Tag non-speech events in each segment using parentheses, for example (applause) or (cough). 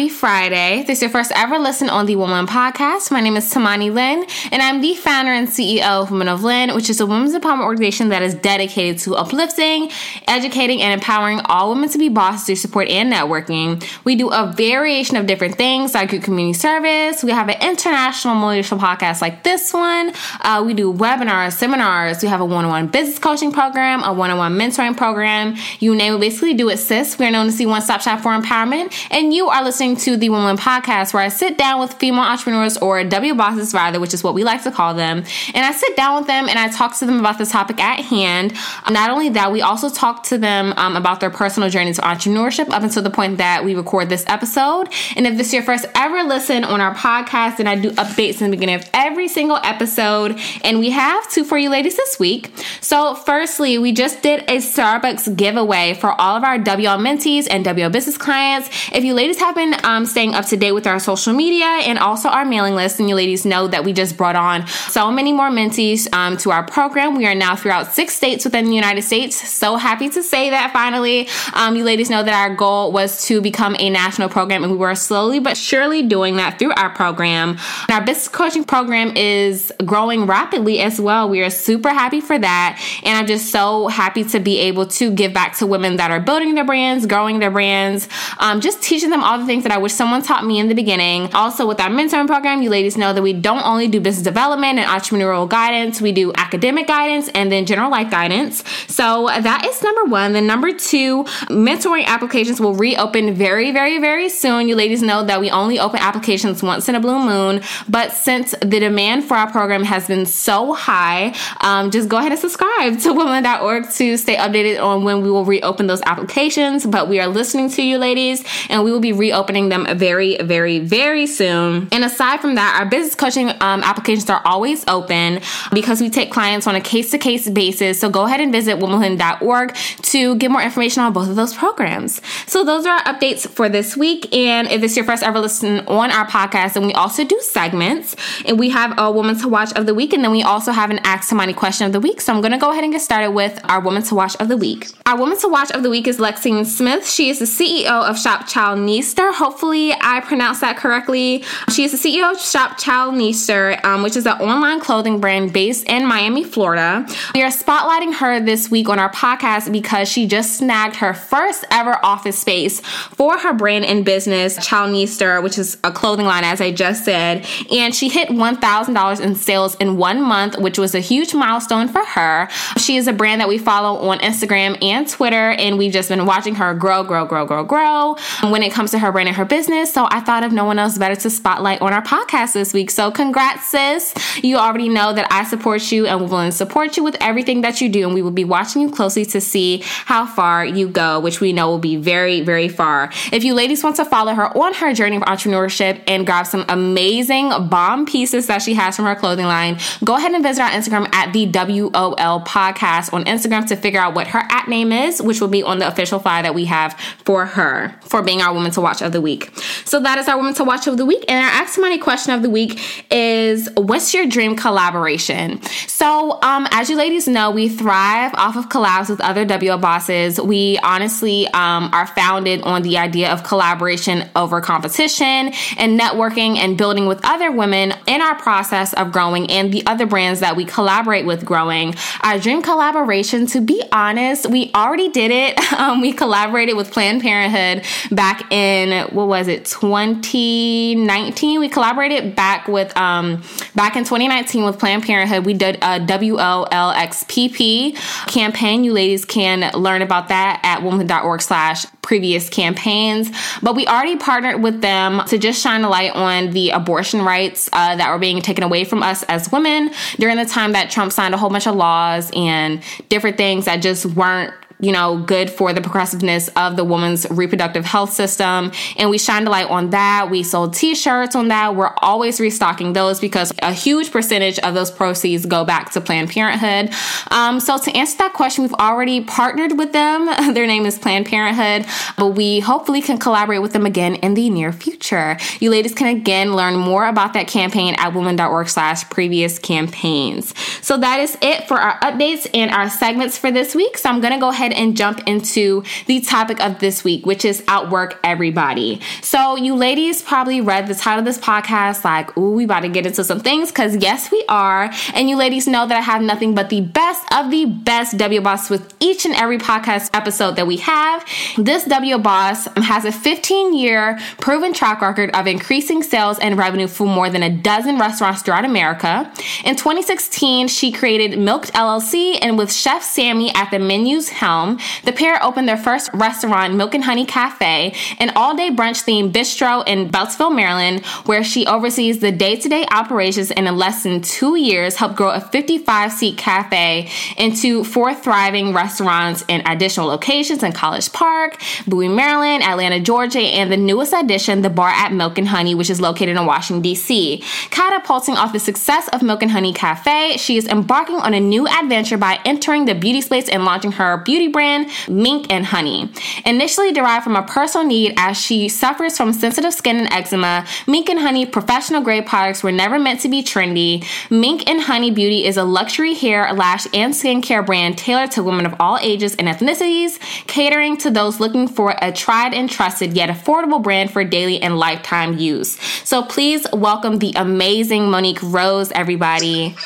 Happy Friday. This is your first ever listen on the Woman Podcast. My name is Tamani Lynn, and I'm the founder and CEO of Women of Lyn, which is a women's empowerment organization that is dedicated to uplifting, educating, and empowering all women to be bosses through support and networking. We do a variation of different things like group community service. We have an international motivational podcast like this one. Uh, we do webinars, seminars. We have a one on one business coaching program, a one on one mentoring program. You name it, basically do it, sis. We are known to see one stop shop for empowerment. And you are listening to the Woman Podcast, where I sit down with female entrepreneurs or W bosses, rather, which is what we like to call them. And I sit down with them and I talk to them about the topic at hand. Not only that, we also talk to them um, about their personal journey to entrepreneurship up until the point that we record this episode. And if this is your first ever listen on our podcast, then I do updates in the beginning of every single episode. And we have two for you ladies this week. So, firstly, we just did a Starbucks giveaway for all of our WL mentees and WL business clients. If you ladies have been um, staying up to date with our social media and also our mailing list, and you ladies know that we just brought on so many more mentees um, to our program. We are now throughout six states within the United States. So happy to say that finally. Um, you ladies know that our goal was to become a national program, and we were slowly but surely doing that through our program. And our business coaching program is growing rapidly as well. We are super happy for that. And I'm just so happy to be able to give back to women that are building their brands, growing their brands, um, just teaching them all the things that I wish someone taught me in the beginning. Also, with our mentoring program, you ladies know that we don't only do business development and entrepreneurial guidance, we do academic guidance and then general life guidance. So that is number one. Then number two, mentoring applications will reopen very, very, very soon. You ladies know that we only open applications once in a blue moon, but since the demand for our program has been so high, um, just go ahead and subscribe to women.org to stay updated on when we will reopen those applications. But we are listening to you ladies and we will be reopening them very, very, very soon. And aside from that, our business coaching um, applications are always open because we take clients on a case to case basis. So go ahead and visit womanhood.org to get more information on both of those programs. So those are our updates for this week. And if this is your first ever listen on our podcast, and we also do segments, and we have a woman to watch of the week, and then we also have an Ask Somebody question of the week. So I'm going to go ahead and get started with our woman to watch of the week. Our woman to watch of the week is Lexine Smith. She is the CEO of Shop Child Neester. Hopefully, I pronounced that correctly. She is the CEO of Shop Child Neester, um, which is an online clothing brand based in Miami, Florida. We are spotlighting her this week on our podcast because she just snagged her first ever office space for her brand and business, Child Neester, which is a clothing line, as I just said. And she hit $1,000 in sales in one month, which was a huge milestone for her. She is a brand that we follow on Instagram and Twitter, and we've just been watching her grow, grow, grow, grow, grow when it comes to her brand and her business. So I thought of no one else better to spotlight on our podcast this week. So congrats, sis. You already know that I support you and we will support you with everything that you do, and we will be watching you closely to see how far you go, which we know will be very, very far. If you ladies want to follow her on her journey of entrepreneurship and grab some amazing bomb pieces that she has from her clothing line, go ahead and visit our Instagram at the WOL podcast on Instagram to figure out what her at name is, which will be on the official flyer that we have for her for being our woman to watch of the week. So that is our woman to watch of the week. And our Ask Money question of the week is what's your dream collaboration? So um, as you ladies know, we thrive off of collabs with other WO bosses. We honestly um, are founded on the idea of collaboration over competition and networking and building with other women in our process of growing and the other brands that we collaborate with growing. Our dream collaboration, to be honest, we already did it. (laughs) Um, we collaborated with Planned Parenthood back in what was it 2019 we collaborated back with um back in 2019 with planned parenthood we did a wolxpp campaign you ladies can learn about that at womanhood.org slash previous campaigns. But we already partnered with them to just shine a light on the abortion rights uh, that were being taken away from us as women during the time that trump signed a whole bunch of laws and different things that just weren't you know, good for the progressiveness of the woman's reproductive health system. And we shined a light on that. We sold t shirts on that. We're always restocking those because a huge percentage of those proceeds go back to Planned Parenthood. Um, so, to answer that question, we've already partnered with them. (laughs) Their name is Planned Parenthood, but we hopefully can collaborate with them again in the near future. You ladies can again learn more about that campaign at woman.org slash previous campaigns. So, that is it for our updates and our segments for this week. So, I'm going to go ahead ahead and jump into the topic of this week, which is outwork everybody. So, you ladies probably read the title of this podcast like, ooh, we about to get into some things because yes, we are. And you ladies know that I have nothing but the best of the best W Boss with each and every podcast episode that we have. This W Boss has a 15 year proven track record of increasing sales and revenue for more than a dozen restaurants throughout America. In 2016, she created Milked LLC, and with Chef Sammy at the menu's helm, the pair opened their first restaurant, Milk and Honey Cafe, an all day brunch themed bistro in Beltsville, Maryland, where she oversees the day to day operations and in less than two years helped grow a 55 seat cafe into four thriving restaurants in additional locations in College Park, Bowie, Maryland, Atlanta, Georgia, and the newest addition, the bar at Milk and Honey, which is located in Washington, D.C. Catapulting off the success of Milk and Honey Cafe, she is embarking on a new adventure by entering the beauty space and launching her beauty brand, Mink and Honey. Initially derived from a personal need as she suffers from sensitive skin and eczema, Mink and Honey professional grade products were never meant to be trendy. Mink and Honey Beauty is a luxury hair, lash, and skincare brand tailored to women of all ages and ethnicities, catering to those looking for a tried and trusted yet affordable brand for daily and lifetime use. So please welcome the amazing Monique Rose, everybody.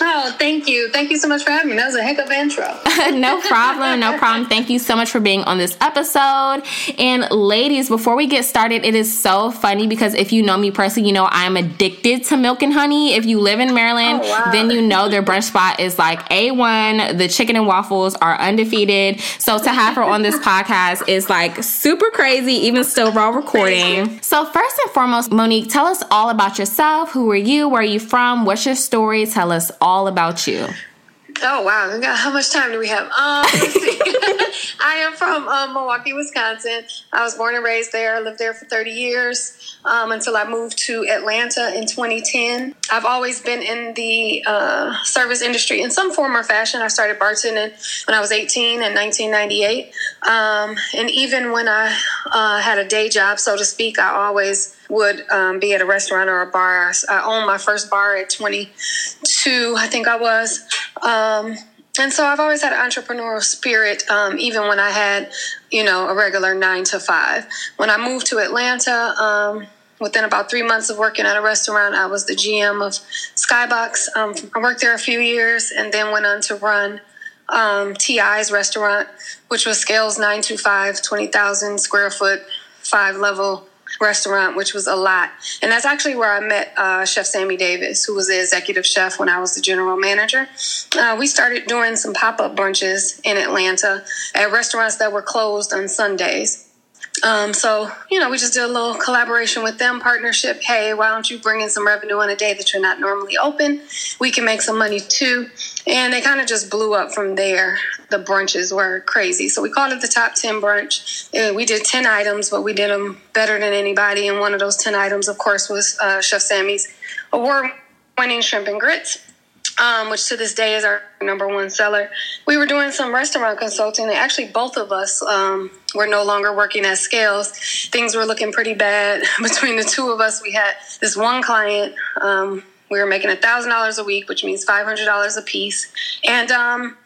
Oh, thank you. Thank you so much for having me. That was a heck of an intro. (laughs) no problem. No problem. Thank you so much for being on this episode. And ladies, before we get started, it is so funny because if you know me personally, you know I'm addicted to milk and honey. If you live in Maryland, oh, wow. then you know their brunch spot is like A1. The chicken and waffles are undefeated. So to have her on this (laughs) podcast is like super crazy, even still while recording. So first and foremost, Monique, tell us all about yourself. Who are you? Where are you from? What's your story? Tell us all about you. Oh wow! How much time do we have? Um, (laughs) I am from um, Milwaukee, Wisconsin. I was born and raised there. I lived there for thirty years um, until I moved to Atlanta in 2010. I've always been in the uh, service industry in some form or fashion. I started bartending when I was 18 in 1998, um, and even when I uh, had a day job, so to speak, I always would um, be at a restaurant or a bar. I owned my first bar at 22, I think I was. Um, and so I've always had an entrepreneurial spirit, um, even when I had, you know, a regular nine to five. When I moved to Atlanta, um, within about three months of working at a restaurant, I was the GM of Skybox. Um, I worked there a few years and then went on to run um, TI's restaurant, which was Scales 925, 20,000 square foot, five level restaurant, which was a lot. And that's actually where I met uh, Chef Sammy Davis, who was the executive chef when I was the general manager. Uh, we started doing some pop up brunches in Atlanta at restaurants that were closed on Sundays. Um, so, you know, we just did a little collaboration with them, partnership. Hey, why don't you bring in some revenue on a day that you're not normally open? We can make some money too. And they kind of just blew up from there. The brunches were crazy. So we called it the top 10 brunch. We did 10 items, but we did them better than anybody. And one of those 10 items, of course, was uh, Chef Sammy's award winning shrimp and grits um, which to this day is our number one seller. We were doing some restaurant consulting, and actually, both of us um, were no longer working at Scales. Things were looking pretty bad (laughs) between the two of us. We had this one client. Um, we were making a thousand dollars a week, which means five hundred dollars a piece, and um,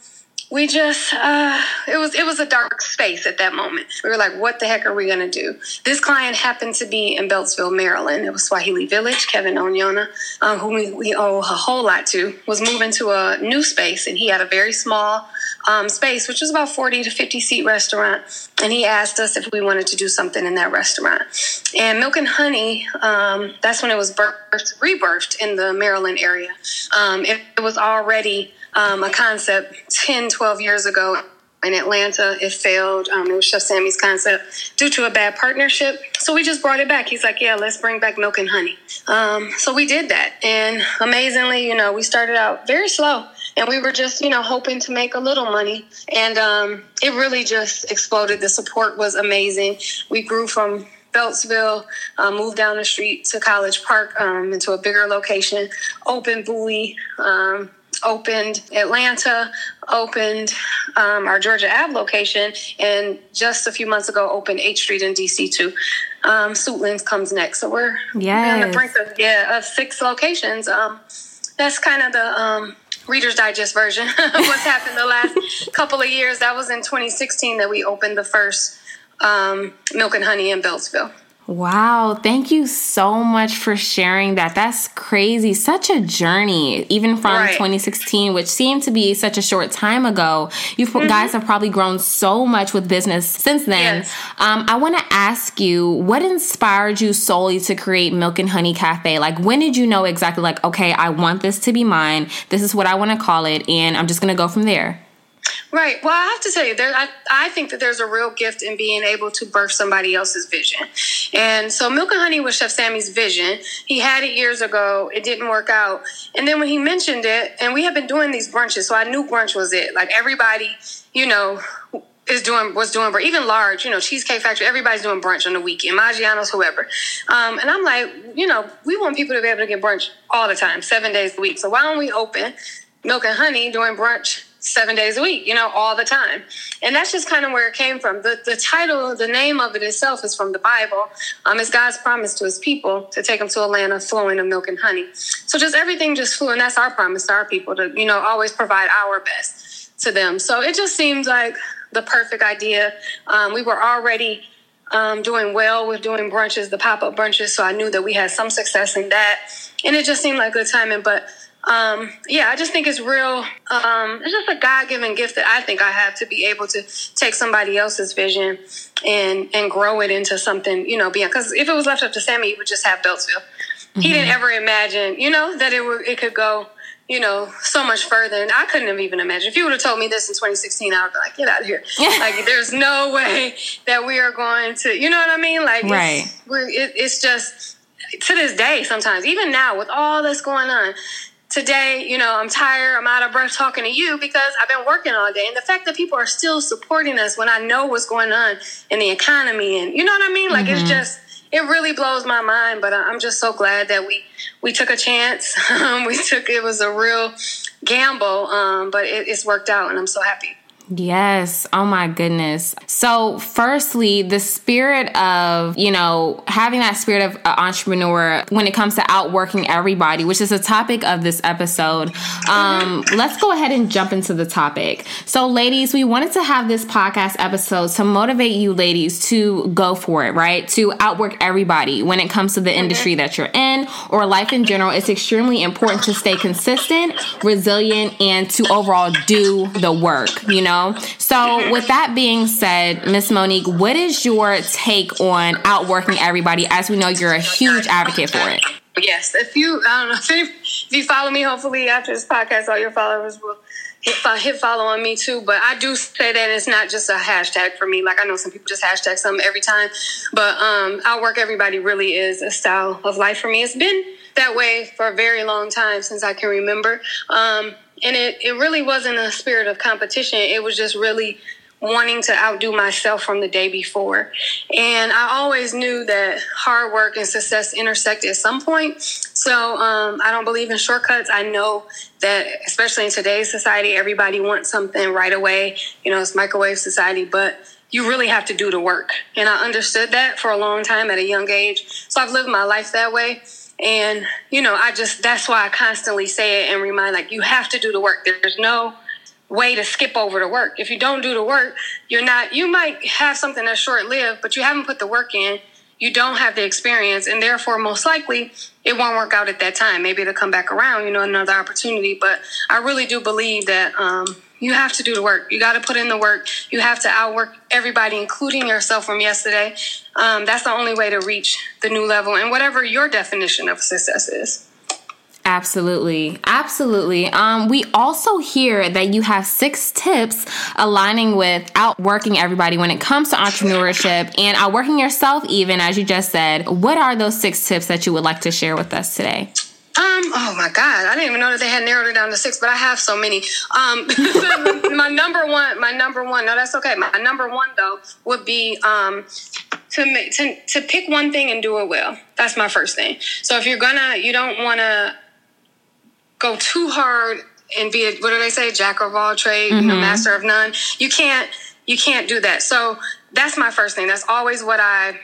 we just uh, it was it was a dark space at that moment. We were like, what the heck are we gonna do? This client happened to be in Beltsville, Maryland. It was Swahili Village. Kevin Onyona, um, whom we, we, owe a whole lot to, was moving to a new space, and he had a very small um, space, which was about forty to fifty seat restaurant. And he asked us if we wanted to do something in that restaurant. And Milk and Honey, um, that's when it was birthed, rebirthed in the Maryland area. Um, it, it was already um, a concept 10, 12 years ago in Atlanta. It failed. Um, it was Chef Sammy's concept due to a bad partnership. So we just brought it back. He's like, yeah, let's bring back milk and honey. Um, so we did that. And amazingly, you know, we started out very slow and we were just, you know, hoping to make a little money. And um, it really just exploded. The support was amazing. We grew from Beltsville, uh, moved down the street to College Park um, into a bigger location, opened Bowie, um, opened Atlanta, opened um, our Georgia Ave location, and just a few months ago opened 8th Street in DC too. Um, Suitlands comes next, so we're yes. on the brink of yeah of six locations. Um, that's kind of the um, Reader's Digest version (laughs) of what's happened the last couple of years. That was in 2016 that we opened the first um, Milk and Honey in Beltsville. Wow, thank you so much for sharing that. That's crazy. Such a journey, even from right. 2016, which seemed to be such a short time ago. You mm-hmm. guys have probably grown so much with business since then. Yes. Um, I want to ask you, what inspired you solely to create Milk and Honey Cafe? Like, when did you know exactly, like, okay, I want this to be mine. This is what I want to call it, and I'm just going to go from there? Right. Well, I have to tell you, there, I, I think that there's a real gift in being able to birth somebody else's vision. And so, Milk and Honey was Chef Sammy's vision. He had it years ago. It didn't work out. And then when he mentioned it, and we have been doing these brunches, so I knew brunch was it. Like everybody, you know, is doing was doing brunch. even large, you know, Cheesecake Factory. Everybody's doing brunch on the weekend, Maggiano's, whoever. Um, and I'm like, you know, we want people to be able to get brunch all the time, seven days a week. So why don't we open Milk and Honey doing brunch seven days a week, you know, all the time. And that's just kind of where it came from. The, the title, the name of it itself is from the Bible. Um, it's God's promise to his people to take them to a land of flowing of milk and honey. So just everything just flew. And that's our promise to our people to, you know, always provide our best to them. So it just seems like the perfect idea. Um, we were already um, doing well with doing brunches, the pop up brunches. So I knew that we had some success in that. And it just seemed like good timing. But um, yeah, I just think it's real. Um, it's just a God given gift that I think I have to be able to take somebody else's vision and and grow it into something, you know, beyond. Because if it was left up to Sammy, he would just have Beltsville. Mm-hmm. He didn't ever imagine, you know, that it would it could go, you know, so much further. And I couldn't have even imagined. If you would have told me this in 2016, I would be like, get out of here. (laughs) like, there's no way that we are going to, you know what I mean? Like, right. it's, we're, it, it's just to this day sometimes, even now with all that's going on today, you know, I'm tired, I'm out of breath talking to you because I've been working all day. And the fact that people are still supporting us when I know what's going on in the economy and you know what I mean? Like mm-hmm. it's just it really blows my mind, but I'm just so glad that we we took a chance. (laughs) we took it was a real gamble, um, but it, it's worked out, and I'm so happy. Yes. Oh my goodness. So, firstly, the spirit of, you know, having that spirit of uh, entrepreneur when it comes to outworking everybody, which is the topic of this episode. Um, (laughs) let's go ahead and jump into the topic. So, ladies, we wanted to have this podcast episode to motivate you ladies to go for it, right? To outwork everybody when it comes to the industry that you're in or life in general. It's extremely important to stay consistent, resilient, and to overall do the work, you know? Know? So, with that being said, Miss Monique, what is your take on outworking everybody? As we know, you're a huge advocate for it. Yes. If you, I don't know, if, (laughs) if you follow me, hopefully after this podcast, all your followers will hit, hit follow on me too. But I do say that it's not just a hashtag for me. Like I know some people just hashtag something every time, but um, outwork everybody really is a style of life for me. It's been that way for a very long time since I can remember. Um, and it, it really wasn't a spirit of competition. It was just really wanting to outdo myself from the day before. And I always knew that hard work and success intersect at some point. So um, I don't believe in shortcuts. I know that, especially in today's society, everybody wants something right away. You know, it's microwave society, but you really have to do the work. And I understood that for a long time at a young age. So I've lived my life that way. And, you know, I just, that's why I constantly say it and remind like, you have to do the work. There's no way to skip over the work. If you don't do the work, you're not, you might have something that's short lived, but you haven't put the work in. You don't have the experience, and therefore, most likely, it won't work out at that time. Maybe it'll come back around, you know, another opportunity. But I really do believe that, um, you have to do the work. You got to put in the work. You have to outwork everybody, including yourself from yesterday. Um, that's the only way to reach the new level and whatever your definition of success is. Absolutely. Absolutely. Um, we also hear that you have six tips aligning with outworking everybody when it comes to entrepreneurship and outworking yourself, even as you just said. What are those six tips that you would like to share with us today? Um, oh my God, I didn't even know that they had narrowed it down to six, but I have so many. Um, (laughs) my number one, my number one, no, that's okay. My number one though would be um, to make to to pick one thing and do it well. That's my first thing. So if you're gonna, you don't want to go too hard and be a, what do they say, jack of all trade, mm-hmm. you know, mm-hmm. master of none. You can't you can't do that. So that's my first thing. That's always what I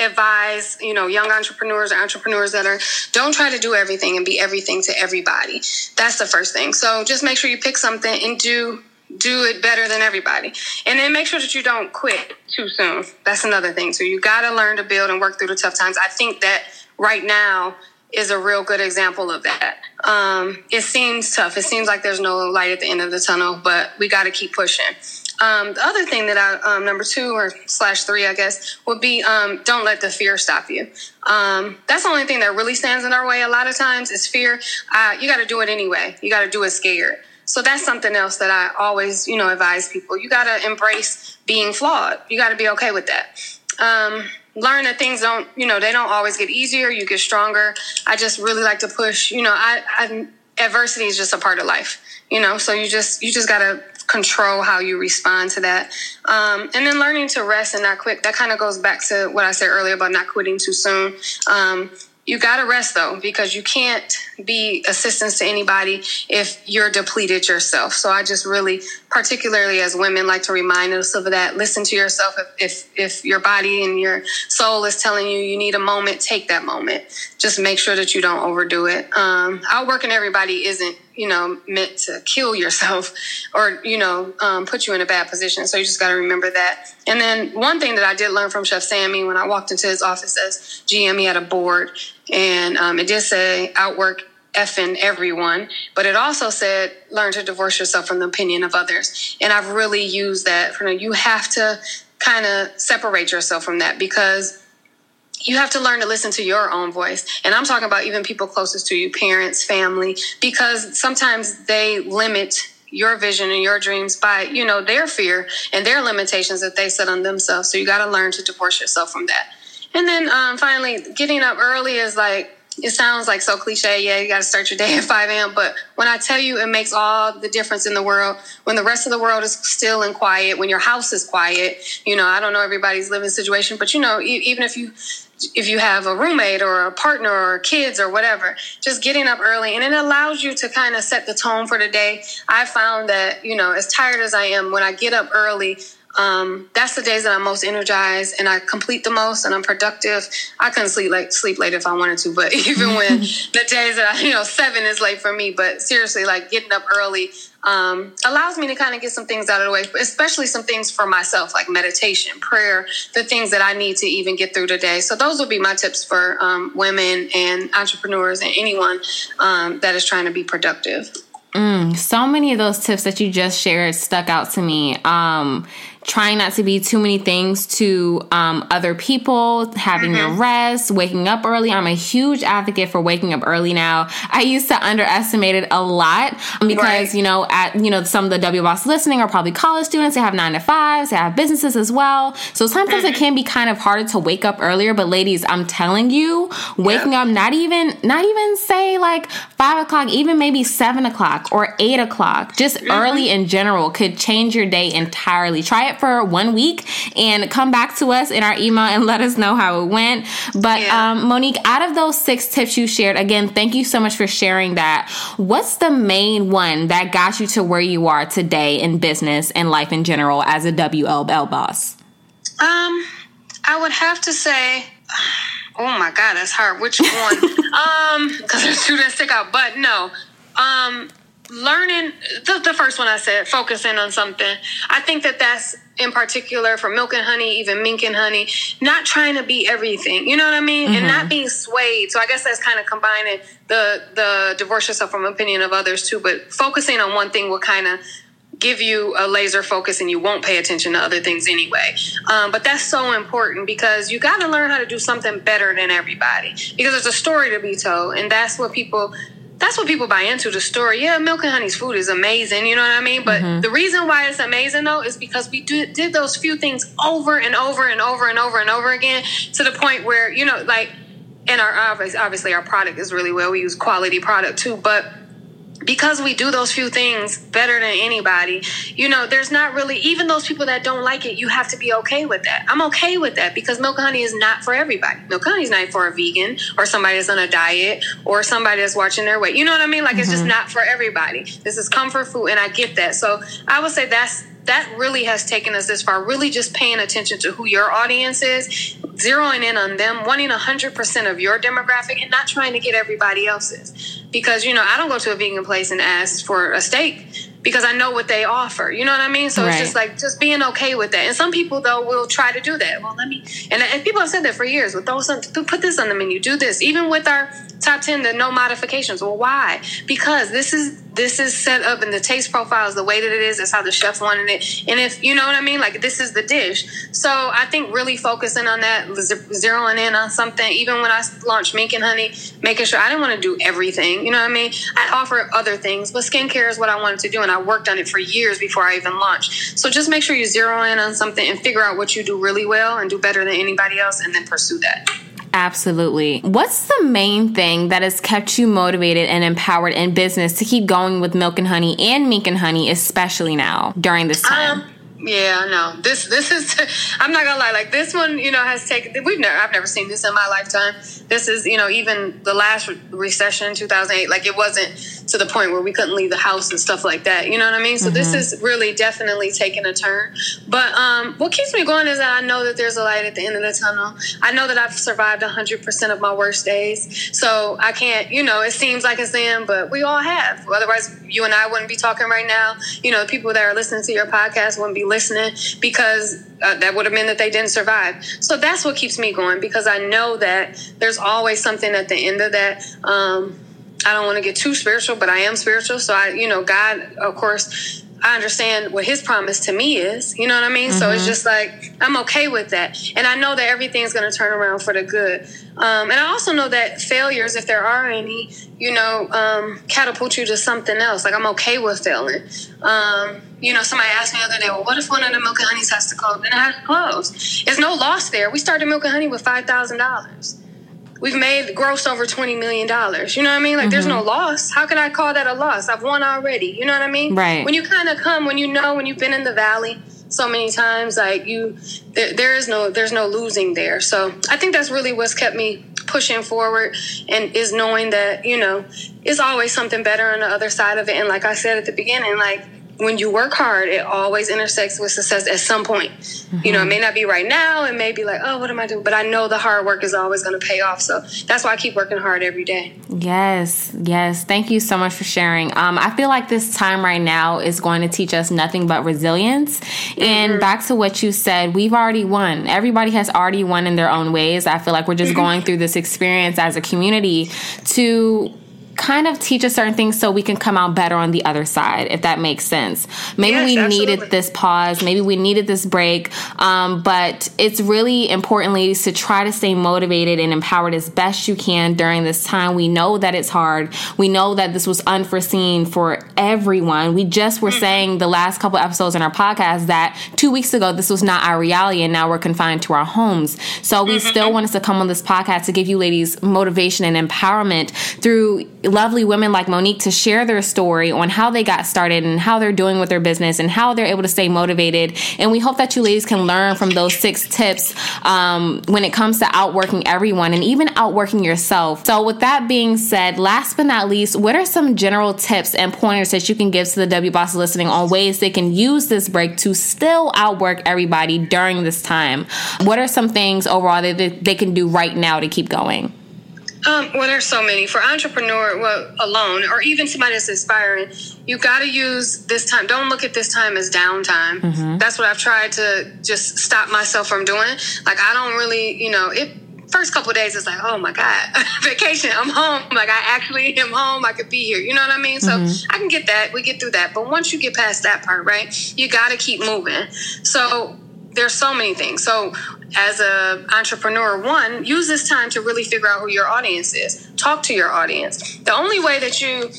advise, you know, young entrepreneurs or entrepreneurs that are don't try to do everything and be everything to everybody. That's the first thing. So just make sure you pick something and do do it better than everybody. And then make sure that you don't quit too soon. That's another thing. So you got to learn to build and work through the tough times. I think that right now is a real good example of that. Um, it seems tough. It seems like there's no light at the end of the tunnel, but we got to keep pushing. Um, the other thing that I, um, number two or slash three, I guess, would be um, don't let the fear stop you. Um, that's the only thing that really stands in our way a lot of times is fear. Uh, you got to do it anyway. You got to do it scared. So that's something else that I always, you know, advise people. You got to embrace being flawed. You got to be okay with that. Um, learn that things don't, you know, they don't always get easier. You get stronger. I just really like to push. You know, I, I adversity is just a part of life. You know, so you just you just got to control how you respond to that. Um, and then learning to rest and not quit. That kind of goes back to what I said earlier about not quitting too soon. Um, you got to rest though, because you can't be assistance to anybody if you're depleted yourself. So I just really, particularly as women, like to remind us of that. Listen to yourself. If, if, if your body and your soul is telling you you need a moment, take that moment. Just make sure that you don't overdo it. Um, outworking everybody isn't you know, meant to kill yourself or, you know, um, put you in a bad position. So you just got to remember that. And then one thing that I did learn from Chef Sammy when I walked into his office as GM, he had a board and um, it did say outwork effing everyone, but it also said learn to divorce yourself from the opinion of others. And I've really used that. For you have to kind of separate yourself from that because you have to learn to listen to your own voice. And I'm talking about even people closest to you, parents, family, because sometimes they limit your vision and your dreams by, you know, their fear and their limitations that they set on themselves. So you got to learn to divorce yourself from that. And then um, finally, getting up early is like, it sounds like so cliche. Yeah, you got to start your day (laughs) at 5 a.m. But when I tell you it makes all the difference in the world, when the rest of the world is still and quiet, when your house is quiet, you know, I don't know everybody's living situation, but you know, even if you if you have a roommate or a partner or kids or whatever, just getting up early and it allows you to kind of set the tone for the day. I found that, you know, as tired as I am, when I get up early, um, that's the days that I'm most energized and I complete the most and I'm productive. I couldn't sleep like sleep late if I wanted to, but (laughs) even when (laughs) the days that I, you know, seven is late for me, but seriously, like getting up early um, allows me to kind of get some things out of the way, especially some things for myself, like meditation, prayer, the things that I need to even get through today. So those would be my tips for um, women and entrepreneurs and anyone um, that is trying to be productive. Mm, so many of those tips that you just shared stuck out to me. Um, trying not to be too many things to um, other people, having mm-hmm. your rest, waking up early. I'm a huge advocate for waking up early now. I used to underestimate it a lot because, right. you know, at, you know, some of the W Boss listening are probably college students. They have nine to fives, they have businesses as well. So sometimes mm-hmm. it can be kind of harder to wake up earlier. But ladies, I'm telling you, waking up, not even, not even say like five o'clock, even maybe seven o'clock or eight o'clock, just mm-hmm. early in general could change your day entirely. Try it for one week and come back to us in our email and let us know how it went. But yeah. um, Monique, out of those six tips you shared, again, thank you so much for sharing that. What's the main one that got you to where you are today in business and life in general as a WLBL boss? Um, I would have to say. (sighs) Oh my God, that's hard. Which one? (laughs) um, because there's two that stick out. But no, um, learning the, the first one I said, focusing on something. I think that that's in particular for milk and honey, even mink and honey, not trying to be everything. You know what I mean? Mm-hmm. And not mm-hmm. being swayed. So I guess that's kind of combining the the divorce yourself from opinion of others too. But focusing on one thing will kind of give you a laser focus and you won't pay attention to other things anyway. Um, but that's so important because you got to learn how to do something better than everybody because there's a story to be told. And that's what people that's what people buy into the story. Yeah, Milk and Honey's food is amazing. You know what I mean? But mm-hmm. the reason why it's amazing though is because we do, did those few things over and over and over and over and over again to the point where you know, like, and our obviously our product is really well. We use quality product too, but because we do those few things better than anybody, you know, there's not really, even those people that don't like it, you have to be okay with that. I'm okay with that because milk and honey is not for everybody. Milk and honey is not for a vegan or somebody that's on a diet or somebody that's watching their weight. You know what I mean? Like, mm-hmm. it's just mm-hmm. not for everybody. This is comfort food, and I get that. So I would say that's that really has taken us this far really just paying attention to who your audience is zeroing in on them, wanting 100% of your demographic and not trying to get everybody else's. Because, you know, I don't go to a vegan place and ask for a steak because I know what they offer. You know what I mean? So right. it's just like just being okay with that. And some people though will try to do that. Well, let me and, and people have said that for years. Well, throw some put this on the menu. Do this. Even with our top 10 the no modifications. Well why? Because this is this is set up and the taste profile is the way that it is. That's how the chef wanted it. And if you know what i mean? Like this is the dish. So i think really focusing on that zeroing in on something even when i launched mink and honey making sure i didn't want to do everything you know what i mean? I offer other things but skincare is what i wanted to do and i worked on it for years before i even launched. So just make sure you zero in on something and figure out what you do really well and do better than anybody else and then pursue that Absolutely. What's the main thing that has kept you motivated and empowered in business to keep going with Milk and Honey and Mink and Honey, especially now during this time? Um, yeah, no. This this is (laughs) I'm not gonna lie, like this one, you know, has taken we've never I've never seen this in my lifetime. This is, you know, even the last recession, in two thousand eight, like it wasn't to the point where we couldn't leave the house and stuff like that. You know what I mean? So mm-hmm. this is really definitely taking a turn. But um, what keeps me going is that I know that there's a light at the end of the tunnel. I know that I've survived 100% of my worst days. So I can't, you know, it seems like it's them, but we all have. Otherwise, you and I wouldn't be talking right now. You know, people that are listening to your podcast wouldn't be listening because uh, that would have meant that they didn't survive. So that's what keeps me going because I know that there's always something at the end of that. Um, I don't want to get too spiritual, but I am spiritual. So I, you know, God, of course, I understand what his promise to me is. You know what I mean? Mm-hmm. So it's mm-hmm. just like I'm okay with that, and I know that everything's going to turn around for the good. Um, and I also know that failures, if there are any, you know, um, catapult you to something else. Like I'm okay with failing. Um, you know, somebody asked me the other day, well, what if one of the milk and honeys has to close? Then it has to close. There's no loss there. We started milk and honey with five thousand dollars we've made gross over $20 million. You know what I mean? Like, mm-hmm. there's no mm-hmm. loss. How can I call that a loss? I've won already. You know what I mean? Right. When you kind of come, when you know, when you've been in the valley so many times, like, you, there, there is no, there's no losing there. So I think that's really what's kept me pushing forward and is knowing that, you know, it's always something better on the other side of it. And like I said at the beginning, like, when you work hard, it always intersects with success at some point. Mm-hmm. You know, it may not be right now. It may be like, oh, what am I doing? But I know the hard work is always going to pay off. So that's why I keep working hard every day. Yes, yes. Thank you so much for sharing. Um, I feel like this time right now is going to teach us nothing but resilience. Mm-hmm. And back to what you said, we've already won. Everybody has already won in their own ways. I feel like we're just mm-hmm. going through this experience as a community to kind of teach us certain things so we can come out better on the other side, if that makes sense. Maybe yes, we absolutely. needed this pause, maybe we needed this break, um, but it's really important, ladies, to try to stay motivated and empowered as best you can during this time. We know that it's hard. We know that this was unforeseen for everyone. We just were mm-hmm. saying the last couple episodes in our podcast that two weeks ago this was not our reality, and now we're confined to our homes. So we mm-hmm. still want us to come on this podcast to give you ladies motivation and empowerment through lovely women like Monique to share their story on how they got started and how they're doing with their business and how they're able to stay motivated. And we hope that you ladies can learn from those six tips um, when it comes to outworking everyone and even outworking yourself. So, with that being said, last but not least, what are some general tips and pointers that you can give to the W Boss listening on ways they can use this break to still outwork everybody during this time? What are some things overall that they can do right now to keep going? Um, well, there's so many for entrepreneur well, alone, or even somebody that's aspiring. You got to use this time. Don't look at this time as downtime. Mm-hmm. That's what I've tried to just stop myself from doing. Like I don't really, you know, it. First couple days, it's like, oh my god, (laughs) vacation. I'm home. Like I actually am home. I could be here. You know what I mean? So mm-hmm. I can get that. We get through that. But once you get past that part, right, you got to keep moving. So there's so many things. So as a entrepreneur, one, use this time to really figure out who your audience is. Talk to your audience. The only way that you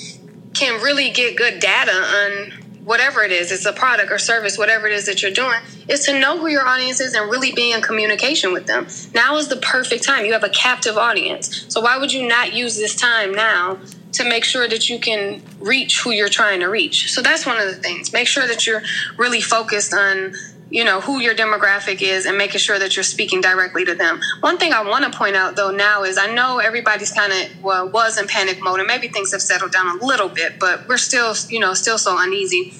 can really get good data on whatever it is, it's a product or service, whatever it is that you're doing, is to know who your audience is and really be in communication with them. Now is the perfect time. You have a captive audience. So why would you not use this time now to make sure that you can reach who you're trying to reach? So that's one of the things. Make sure that you're really focused on you know who your demographic is and making sure that you're speaking directly to them. One thing i want to point out though now is i know everybody's kind of well was in panic mode and maybe things have settled down a little bit but we're still you know still so uneasy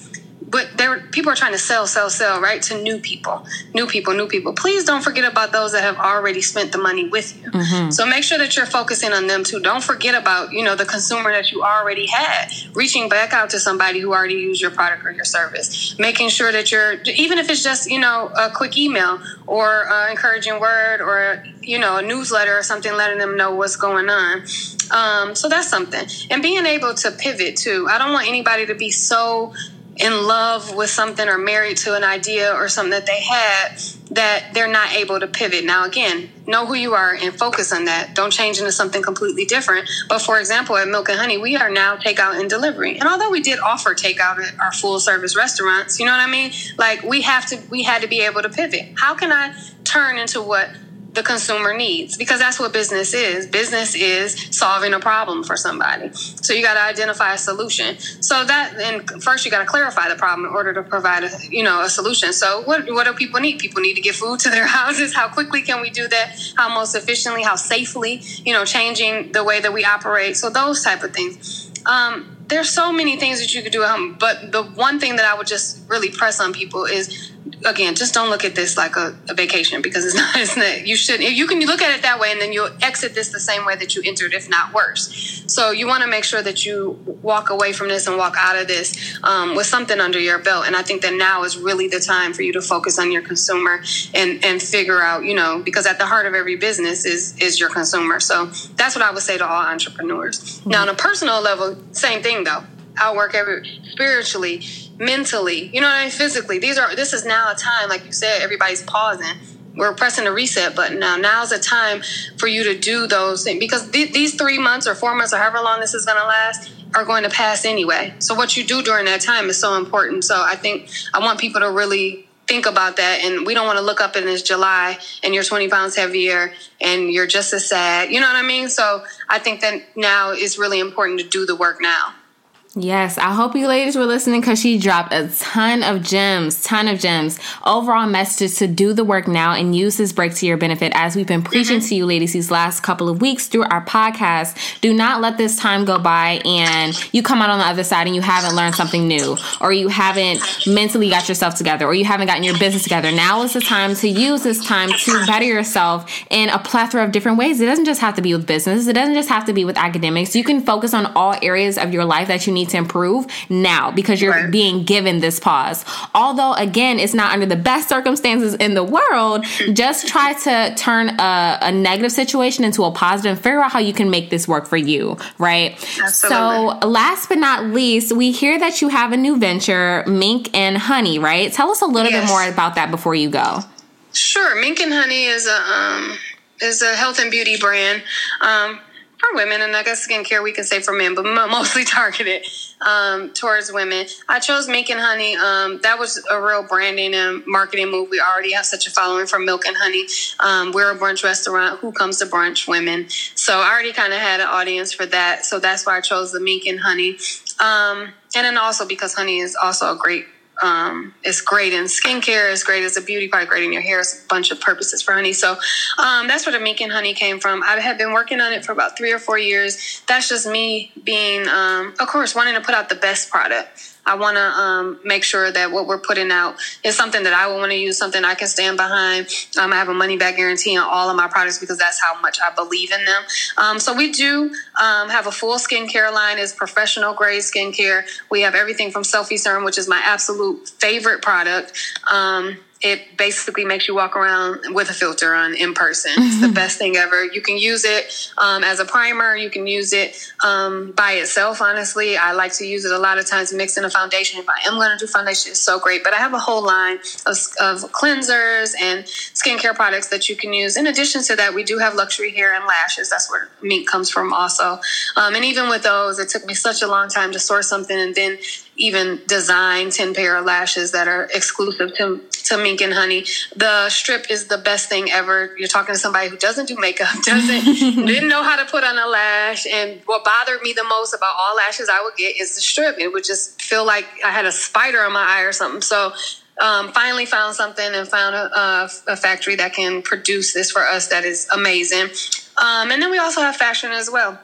but there people are trying to sell, sell, sell, right to new people, new people, new people. Please don't forget about those that have already spent the money with you. Mm-hmm. So make sure that you're focusing on them too. Don't forget about you know the consumer that you already had, reaching back out to somebody who already used your product or your service, making sure that you're even if it's just you know a quick email or an encouraging word or you know a newsletter or something, letting them know what's going on. Um, so that's something, and being able to pivot too. I don't want anybody to be so in love with something or married to an idea or something that they had that they're not able to pivot. Now, again, know who you are and focus on that. Don't change into something completely different. But for example, at Milk and Honey, we are now takeout and delivery. And although we did offer takeout at our full service restaurants, you know what I mean? Like we have to, we had to be able to pivot. How can I turn into what the consumer needs because that's what business is. Business is solving a problem for somebody. So you got to identify a solution. So that and first you got to clarify the problem in order to provide a you know a solution. So what what do people need? People need to get food to their (laughs) houses. How quickly can we do that? How most efficiently? How safely? You know, changing the way that we operate. So those type of things. Um, there's so many things that you could do at home, but the one thing that I would just really press on people is again, just don't look at this like a, a, vacation because it's (laughs) not, it's not. You shouldn't. You can look at it that way, and then you'll exit this the same way that you entered, if not worse. So you want to make sure that you walk away from this and walk out of this um, with something under your belt. And I think that now is really the time for you to focus on your consumer and and figure out, you know, because at the heart of every business is is your consumer. So that's what I would say to all entrepreneurs. Mm-hmm. Now, on a personal level, same thing though. I work every spiritually mentally, you know what I mean, physically. These are this is now a time, like you said, everybody's pausing. We're pressing the reset button now. Now's a time for you to do those things because th- these three months or four months or however long this is going to last are going to pass anyway. So what you do during that time is so important. So I think I want people to really think about that and we don't want to look up in this July and you're 20 pounds heavier and you're just as sad. You know what I mean? So I think that now is really important to do the work now. Yes, I hope you ladies were listening because she dropped a ton of gems, ton of gems. Overall message to do the work now and use this break to your benefit as we've been preaching mm-hmm. to you ladies these last couple of weeks through our podcast. Do not let this time go by and you come out on the other side and you haven't learned something new or you haven't mentally got yourself together or you haven't gotten your business together. Now is the time to use this time to better yourself in a plethora of different ways. It doesn't just have to be with business. It doesn't just have to be with academics. You can focus on all areas of your life that you need need to improve now because you're right. being given this pause. Although, again, it's not under the best circumstances in the world, just try to turn a, a negative situation into a positive and figure out how you can make this work for you, right? Absolutely. So, last but not least, we hear that you have a new venture, Mink and Honey, right? Tell us a little yes. bit more about that before you go. Sure. Mink and Honey is a um, is a health and beauty brand. Um, for women, and I guess skincare we can say for men, but (laughs) mostly targeted um, towards women. I chose Mink and Honey. Um, that was a real branding and marketing move. We already have such a following for Milk and Honey. Um, we're a brunch restaurant. Who comes to brunch? Women. So I already kind of had an audience for that. So that's why I chose the Mink and Honey. Um, and then also because honey is also a great um, it's great in skincare. It's great as a beauty product. Great in your hair. It's a bunch of purposes for honey. So um, that's where the Mink Honey came from. I have been working on it for about three or four years. That's just me being, um, of course, wanting to put out the best product. I want to um, make sure that what we're putting out is something that I want to use, something I can stand behind. Um, I have a money back guarantee on all of my products because that's how much I believe in them. Um, so we do um, have a full skincare line, is professional grade skincare. We have everything from Selfie Serum, which is my absolute favorite product um, it basically makes you walk around with a filter on in person. It's the best thing ever. You can use it um, as a primer. You can use it um, by itself. Honestly, I like to use it a lot of times mixed in a foundation. If I am going to do foundation, it's so great. But I have a whole line of, of cleansers and skincare products that you can use. In addition to that, we do have luxury hair and lashes. That's where Mink comes from, also. Um, and even with those, it took me such a long time to source something and then even design 10 pair of lashes that are exclusive to, to Mink and Honey. The strip is the best thing ever. You're talking to somebody who doesn't do makeup, (laughs) doesn't didn't know how to put on a lash. And what bothered me the most about all lashes I would get is the strip. It would just feel like I had a spider on my eye or something. So um, finally found something and found a, a, a, factory that can produce this for us that is amazing. Um, and then we also have fashion as well.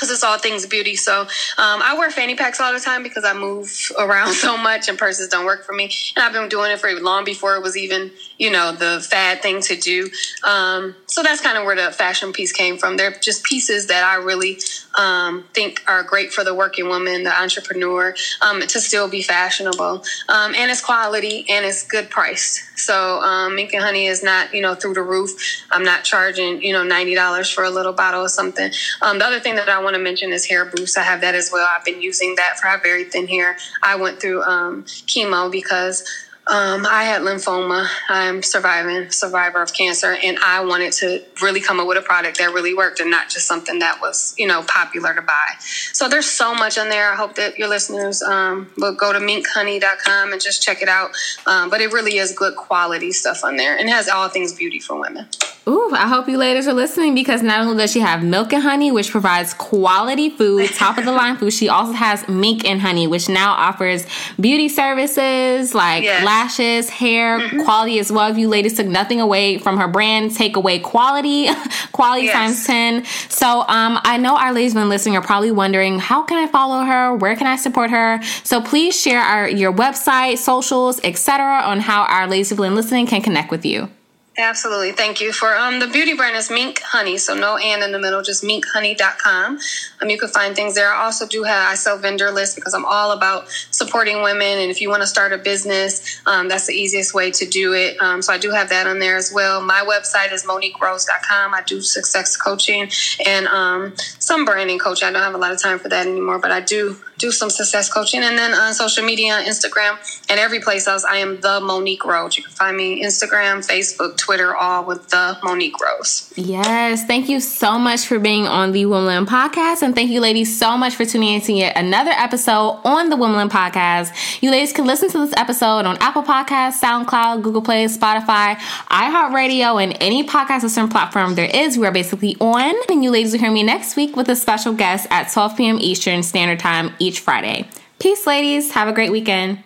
Because it's all things beauty. So um, I wear fanny packs all the time because I move (laughs) around so much and purses don't work for me. And I've been doing it for long before it was even, you know, the fad thing to do. Um, so that's kind of where the fashion piece came from. They're just pieces that I really um, think are great for the working woman, the entrepreneur, um, to still be fashionable. Um, and it's quality and it's good priced. So um, Mink and Honey is not, you know, through the roof. I'm not charging, you know, $90 for a little bottle or something. Um, the other thing that I want to mention is hair boost. I have that as well. I've been using that for my very thin hair. I went through um, chemo because um, I had lymphoma. I'm surviving, survivor of cancer, and I wanted to really come up with a product that really worked and not just something that was, you know, popular to buy. So there's so much on there. I hope that your listeners um, will go to minkhoney.com and just check it out. Um, but it really is good quality stuff on there and has all things beauty for women. Ooh, I hope you ladies are listening because not only does she have Milk and Honey, which provides quality food, (laughs) top of the line food, she also has Mink and Honey, which now offers beauty services like. Lashes, hair, mm-hmm. quality as well. If you ladies took nothing away from her brand, take away quality, (laughs) quality yes. times 10. So um, I know our ladies been listening are probably wondering, how can I follow her? Where can I support her? So please share our your website, socials, etc. on how our ladies who've been listening can connect with you. Absolutely. Thank you. For um, the beauty brand is Mink Honey. So no and in the middle, just minkhoney.com. Um, you can find things there. I also do have, I sell vendor lists because I'm all about supporting women. And if you want to start a business, um, that's the easiest way to do it. Um, so I do have that on there as well. My website is moniquerose.com. I do success coaching and um, some branding coaching. I don't have a lot of time for that anymore, but I do do some success coaching. And then on social media, Instagram, and every place else, I am the Monique Rose. You can find me Instagram, Facebook, Twitter, all with the Monique Rose. Yes. Thank you so much for being on the Woman podcast. And thank you, ladies, so much for tuning in to yet another episode on the Woman podcast. You ladies can listen to this episode on Apple Podcasts, SoundCloud, Google Play, Spotify, iHeartRadio, and any podcast listening platform there is. We are basically on. And you ladies will hear me next week with a special guest at 12 p.m. Eastern Standard Time each Friday. Peace, ladies. Have a great weekend.